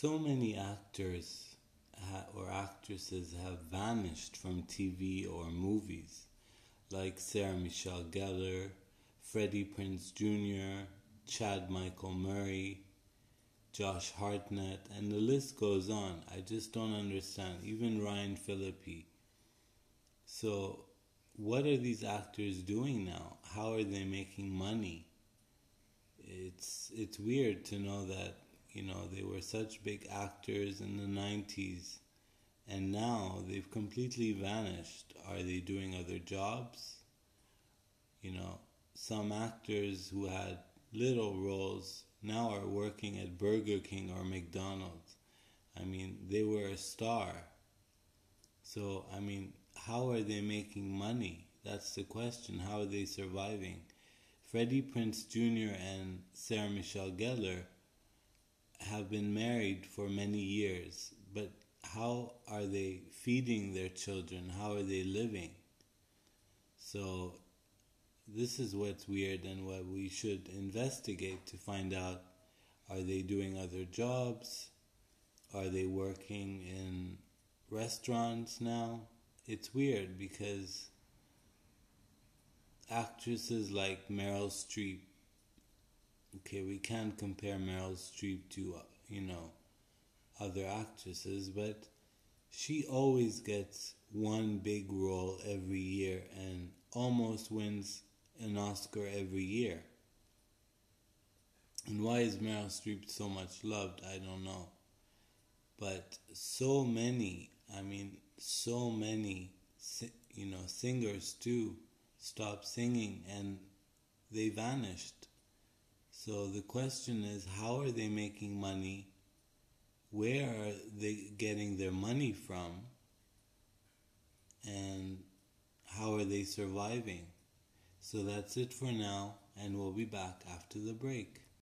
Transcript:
So many actors ha- or actresses have vanished from TV or movies, like Sarah Michelle Gellar, Freddie Prinze Jr., Chad Michael Murray, Josh Hartnett, and the list goes on. I just don't understand. Even Ryan Phillippe. So, what are these actors doing now? How are they making money? It's it's weird to know that you know, they were such big actors in the 90s and now they've completely vanished. Are they doing other jobs? You know, some actors who had little roles now are working at Burger King or McDonald's. I mean, they were a star. So, I mean, how are they making money? That's the question. How are they surviving? Freddie Prinze Jr. and Sarah Michelle Gellar have been married for many years, but how are they feeding their children? How are they living? So, this is what's weird and what we should investigate to find out are they doing other jobs? Are they working in restaurants now? It's weird because actresses like Meryl Streep okay, we can't compare Meryl Streep to, uh, you know, other actresses, but she always gets one big role every year and almost wins an Oscar every year. And why is Meryl Streep so much loved? I don't know. But so many, I mean, so many, you know, singers too stopped singing and they vanished. So the question is how are they making money? Where are they getting their money from? And how are they surviving? So that's it for now, and we'll be back after the break.